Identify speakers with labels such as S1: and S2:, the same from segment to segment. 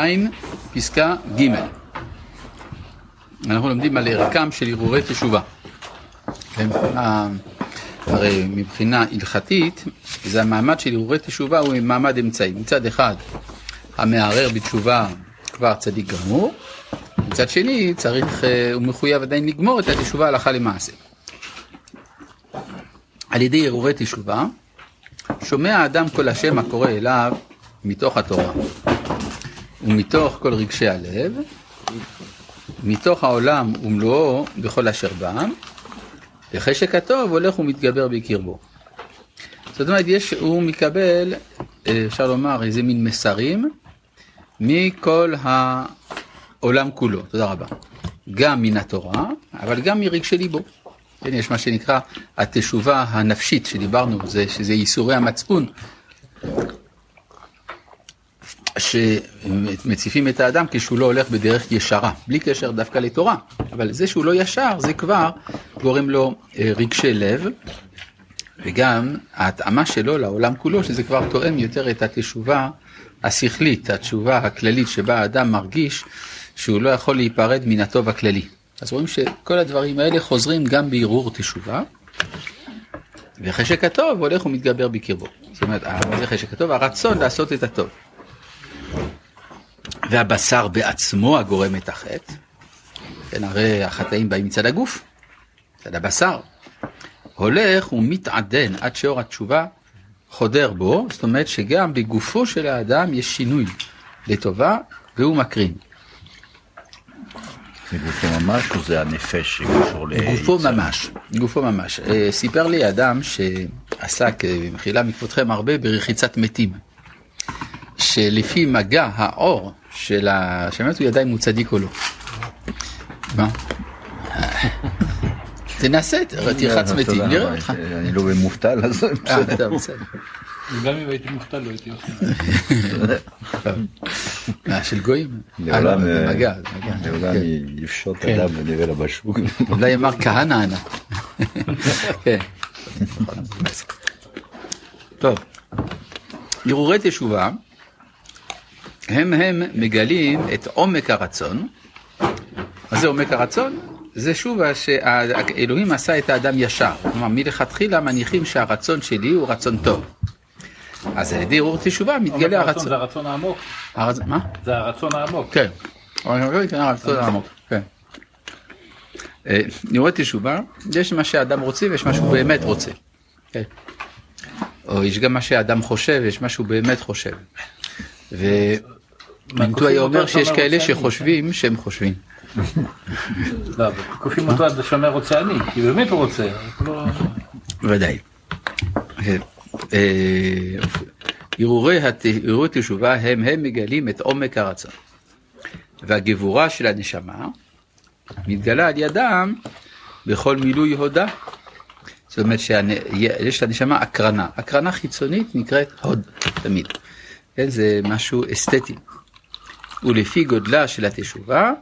S1: עין, פסקה ג' אנחנו לומדים על ערכם של הרהורי תשובה. כן, הרי מבחינה הלכתית, זה המעמד של הרהורי תשובה הוא מעמד אמצעי. מצד אחד, המערער בתשובה כבר צדיק גמור, מצד שני, צריך, אה, הוא מחויב עדיין לגמור את התשובה הלכה למעשה. על ידי הרהורי תשובה, שומע האדם כל השם הקורא אליו מתוך התורה. ומתוך כל רגשי הלב, מתוך העולם ומלואו בכל אשר בם, וחשק הטוב הולך ומתגבר בקרבו. זאת אומרת, יש, הוא מקבל, אפשר לומר, איזה מין מסרים מכל העולם כולו, תודה רבה. גם מן התורה, אבל גם מרגשי ליבו. כן, יש מה שנקרא התשובה הנפשית שדיברנו, זה, שזה ייסורי המצפון, שמציפים את האדם כשהוא לא הולך בדרך ישרה, בלי קשר דווקא לתורה, אבל זה שהוא לא ישר זה כבר גורם לו אה, רגשי לב, וגם ההתאמה שלו לעולם כולו, שזה כבר תואם יותר את התשובה השכלית, התשובה הכללית שבה האדם מרגיש שהוא לא יכול להיפרד מן הטוב הכללי. אז רואים שכל הדברים האלה חוזרים גם בערעור תשובה, וחשק הטוב הולך ומתגבר בקרבו. זאת אומרת, מה זה חשק הטוב? הרצון לעשות את הטוב. והבשר בעצמו הגורם את החטא, כן, הרי החטאים באים מצד הגוף, מצד הבשר, הולך ומתעדן עד שאור התשובה חודר בו, זאת אומרת שגם בגופו של האדם יש שינוי לטובה והוא מקרין.
S2: גופו ממש או זה הנפש שקשור
S1: ל... גופו ממש, גופו ממש. אה, סיפר לי אדם שעסק, אה, במחילה מכבודכם, הרבה ברחיצת מתים. שלפי מגע האור של ה... שבאמת הוא ידע אם הוא צדיק או לא. מה? תנסה, תרחץ מתים, נראה אותך.
S2: אני לא במובטל, אז
S3: בסדר. גם אם הייתי מובטל לא הייתי עושה.
S1: מה, של גויים?
S2: לעולם יפשוט אדם ונראה לה בשוק.
S1: אולי אמר כהנא ענה. טוב, הרהורי תשובה הם הם מגלים את עומק הרצון. מה זה עומק הרצון? זה שוב שאלוהים עשה את האדם ישר. כלומר, מלכתחילה מניחים שהרצון שלי הוא רצון טוב. אז על ידי ערעור תשובה מתגלה הרצון.
S3: זה הרצון העמוק.
S1: מה?
S3: זה הרצון העמוק.
S1: כן. הרצון העמוק, כן. נראה תשובה, יש מה שהאדם רוצה ויש מה שהוא באמת רוצה. כן. או יש גם מה שהאדם חושב ויש מה שהוא באמת חושב. מנטו היה אומר שיש כאלה שחושבים שהם חושבים.
S3: לא, כופים אותו עד לשומר רוצה אני, כי באמת הוא רוצה.
S1: ודאי. הרהורי תשובה הם הם מגלים את עומק הרצון. והגבורה של הנשמה מתגלה על ידם בכל מילוי הודה. זאת אומרת שיש לנשמה הקרנה. הקרנה חיצונית נקראת הוד תמיד. כן, זה משהו אסתטי. ולפי גודלה של התשובה,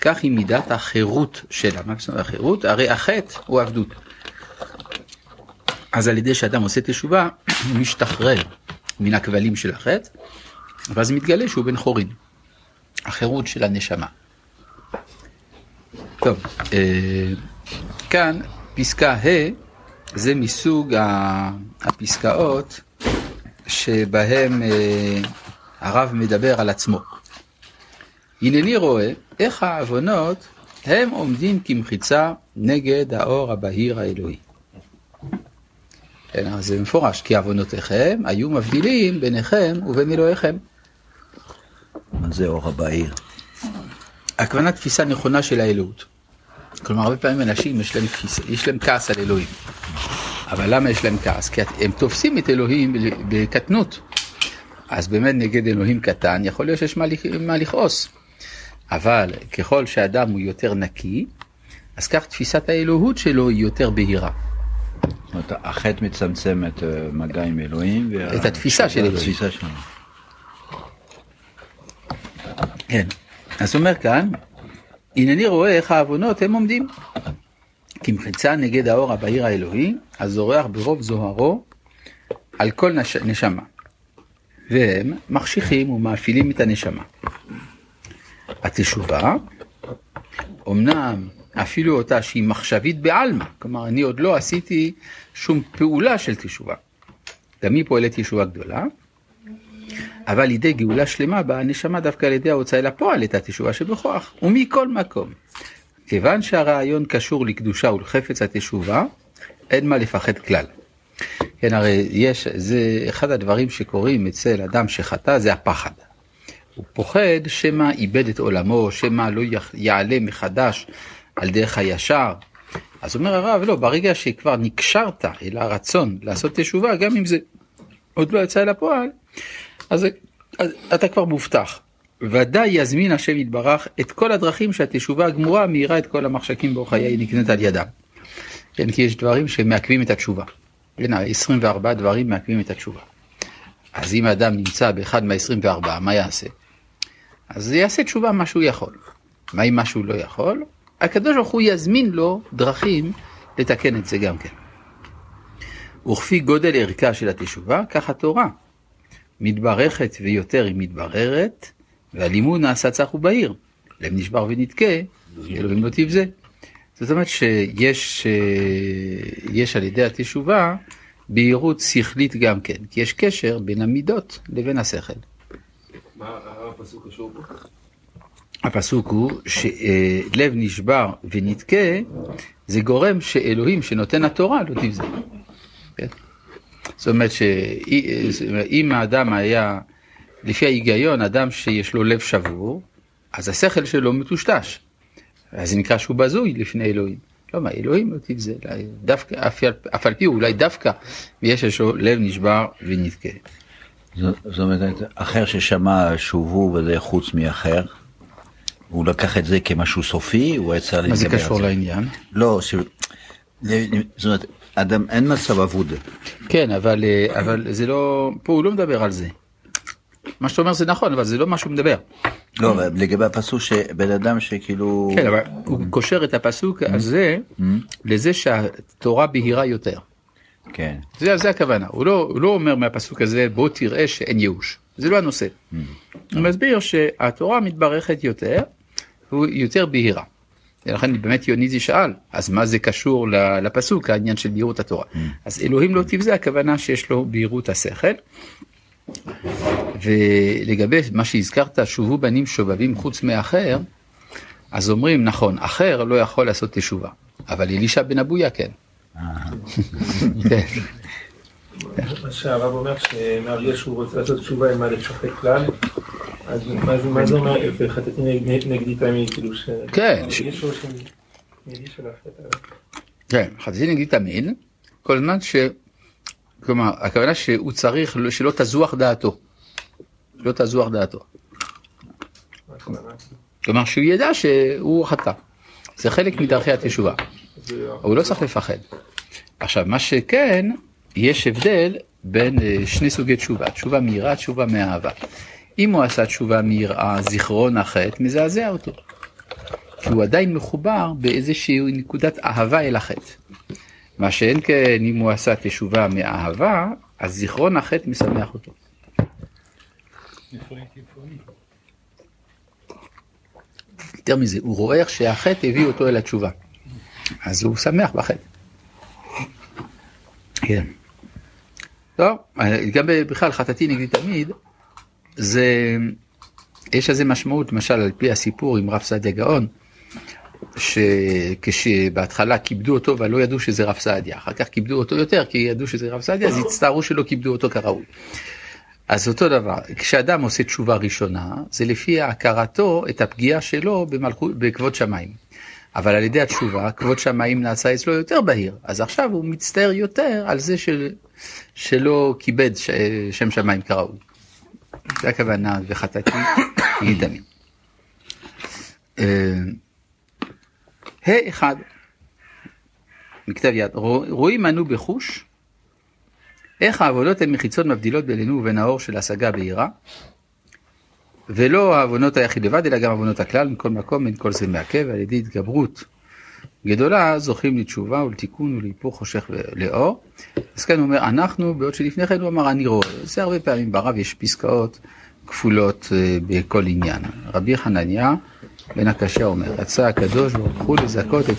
S1: כך היא מידת החירות שלה. מה זאת החירות? הרי החטא הוא עבדות. אז על ידי שאדם עושה תשובה, הוא משתחרר מן הכבלים של החטא, ואז מתגלה שהוא בן חורין. החירות של הנשמה. טוב, אה, כאן פסקה ה' זה מסוג הפסקאות שבהם אה, הרב מדבר על עצמו. הנני רואה איך העוונות הם עומדים כמחיצה נגד האור הבהיר האלוהי. כן, אז זה מפורש, כי עוונותיכם היו מבדילים ביניכם ובין אלוהיכם.
S2: מה זה אור הבהיר?
S1: הכוונה תפיסה נכונה של האלוהות. כלומר, הרבה פעמים אנשים יש להם, יש להם כעס על אלוהים. אבל למה יש להם כעס? כי הם תופסים את אלוהים בקטנות. אז באמת נגד אלוהים קטן, יכול להיות שיש מה לכעוס. אבל ככל שאדם הוא יותר נקי, אז כך תפיסת האלוהות שלו היא יותר בהירה.
S2: זאת אומרת, החטא מצמצם את אה, מגע עם אלוהים.
S1: וה... את התפיסה של אלוהים. התפיסה שלנו. כן. אז אומר כאן, הנני רואה איך העוונות הם עומדים. כמחיצה נגד האור הבהיר האלוהי, הזורח ברוב זוהרו על כל נש... נשמה. והם מחשיכים ומאפילים את הנשמה. התשובה, אמנם אפילו אותה שהיא מחשבית בעלמא, כלומר אני עוד לא עשיתי שום פעולה של תשובה. גם היא פועלת ישועה גדולה, אבל לידי גאולה שלמה באה הנשמה דווקא על ידי ההוצאה אל הפועל את התשובה שבכוח, ומכל מקום. כיוון שהרעיון קשור לקדושה ולחפץ התשובה, אין מה לפחד כלל. כן, הרי יש, זה אחד הדברים שקורים אצל אדם שחטא, זה הפחד. הוא פוחד שמא איבד את עולמו, שמא לא יעלה מחדש על דרך הישר. אז אומר הרב, לא, ברגע שכבר נקשרת אל הרצון לעשות תשובה, גם אם זה עוד לא יצא אל הפועל, אז, אז אתה כבר מובטח. ודאי יזמין השם יתברך את כל הדרכים שהתשובה הגמורה מאירה את כל המחשקים באור חיי נקנית על ידם. כן, כי יש דברים שמעכבים את התשובה. כן, 24 דברים מעכבים את התשובה. אז אם האדם נמצא באחד מה-24, מה יעשה? אז יעשה תשובה מה שהוא יכול. מה אם מה שהוא לא יכול? הקדוש ברוך הוא יזמין לו דרכים לתקן את זה גם כן. וכפי גודל ערכה של התשובה, כך התורה. מתברכת ויותר היא מתבררת, והלימוד נעשה צח ובהיר. לב נשבר ונתקה, אלוהים לא תבזה. זאת אומרת שיש יש על ידי התשובה בהירות שכלית גם כן, כי יש קשר בין המידות לבין השכל.
S4: מה הפסוק קשור פה?
S1: הפסוק הוא שלב נשבר ונתקה, זה גורם שאלוהים שנותן התורה לא תבזה. כן? זאת אומרת שאם האדם היה, לפי ההיגיון, אדם שיש לו לב שבור, אז השכל שלו מטושטש. אז זה נקרא שהוא בזוי לפני אלוהים. לא מה, אלוהים לא תבזה, דווקא, אף על פי אולי דווקא, ויש לו לב נשבר ונתקה.
S2: זאת אומרת, אחר ששמע שובו וזה חוץ מאחר, הוא לקח את זה כמשהו סופי, הוא היה צריך
S1: להתגבר
S2: על זה.
S1: מה זה קשור לעניין?
S2: לא, ש... זאת אומרת, אדם, אין מצב אבוד.
S1: כן, אבל, אה, אבל זה לא, פה הוא לא מדבר על זה. מה שאתה אומר זה נכון, אבל זה לא מה שהוא מדבר.
S2: לא, אבל לגבי הפסוק שבן אדם שכאילו...
S1: כן, אבל הוא קושר את הפסוק הזה לזה שהתורה בהירה יותר.
S2: כן.
S1: זה, זה הכוונה, הוא לא, הוא לא אומר מהפסוק הזה בוא תראה שאין ייאוש, זה לא הנושא. הוא מסביר שהתורה מתברכת יותר, והוא יותר בהירה. ולכן באמת יוניזי שאל, אז מה זה קשור לפסוק, העניין של בהירות התורה? אז אלוהים לא תבזה, הכוונה שיש לו בהירות השכל. ולגבי מה שהזכרת, שובו בנים שובבים חוץ מאחר, אז אומרים, נכון, אחר לא יכול לעשות תשובה, אבל אלישע בן אבויה כן.
S4: כן. מה שהרב אומר, שמהרגע שהוא רוצה לעשות תשובה, מה לשחק כלל, אז מה זה אומר, וחטאתי נגדי תמיד, כאילו ש...
S1: כן. כן, חטאתי נגדי תמיד, כל זמן ש... כלומר, הכוונה שהוא צריך שלא תזוח דעתו. שלא תזוח דעתו. כלומר, שהוא ידע שהוא חטא. זה חלק מדרכי התשובה. הוא לא צריך לפחד. עכשיו, מה שכן, יש הבדל בין אה, שני סוגי תשובה, תשובה מיראה, תשובה מאהבה. אם הוא עשה תשובה מיראה, זיכרון החטא מזעזע אותו. כי הוא עדיין מחובר באיזושהי נקודת אהבה אל החטא. מה שאין כן, אם הוא עשה תשובה מאהבה, אז זיכרון החטא משמח אותו. יותר מזה, הוא רואה איך שהחטא הביא אותו אל התשובה. אז הוא שמח בחטא. כן. טוב, גם בכלל חטאתי נגדי תמיד, זה, יש לזה משמעות, למשל על פי הסיפור עם רב סעדיה גאון, שכשבהתחלה כיבדו אותו אבל לא ידעו שזה רב סעדיה, אחר כך כיבדו אותו יותר כי ידעו שזה רב סעדיה, אז הצטערו שלא כיבדו אותו כראוי. אז אותו דבר, כשאדם עושה תשובה ראשונה, זה לפי הכרתו את הפגיעה שלו במלכות, בכבוד שמיים. אבל על ידי התשובה, כבוד שמיים נעשה אצלו יותר בהיר. אז עכשיו הוא מצטער יותר על זה של, שלא כיבד ש, שם שמיים כראוי. זה הכוונה, וחטאתי ידמים. ה אחד, מכתב יד, רואים אנו בחוש איך העבודות הן מחיצות מבדילות בינינו ובין האור של השגה בהירה, ולא העוונות היחיד לבד, אלא גם עוונות הכלל, מכל מקום, אין כל זה מעכב, על ידי התגברות גדולה זוכים לתשובה ולתיקון ולהיפוך חושך לאור. אז כאן הוא אומר אנחנו, בעוד שלפני כן הוא אמר אני רואה. זה הרבה פעמים ברב יש פסקאות כפולות אה, בכל עניין. רבי חנניה בן הקשה אומר, רצה הקדוש ברוך הוא לזכות את.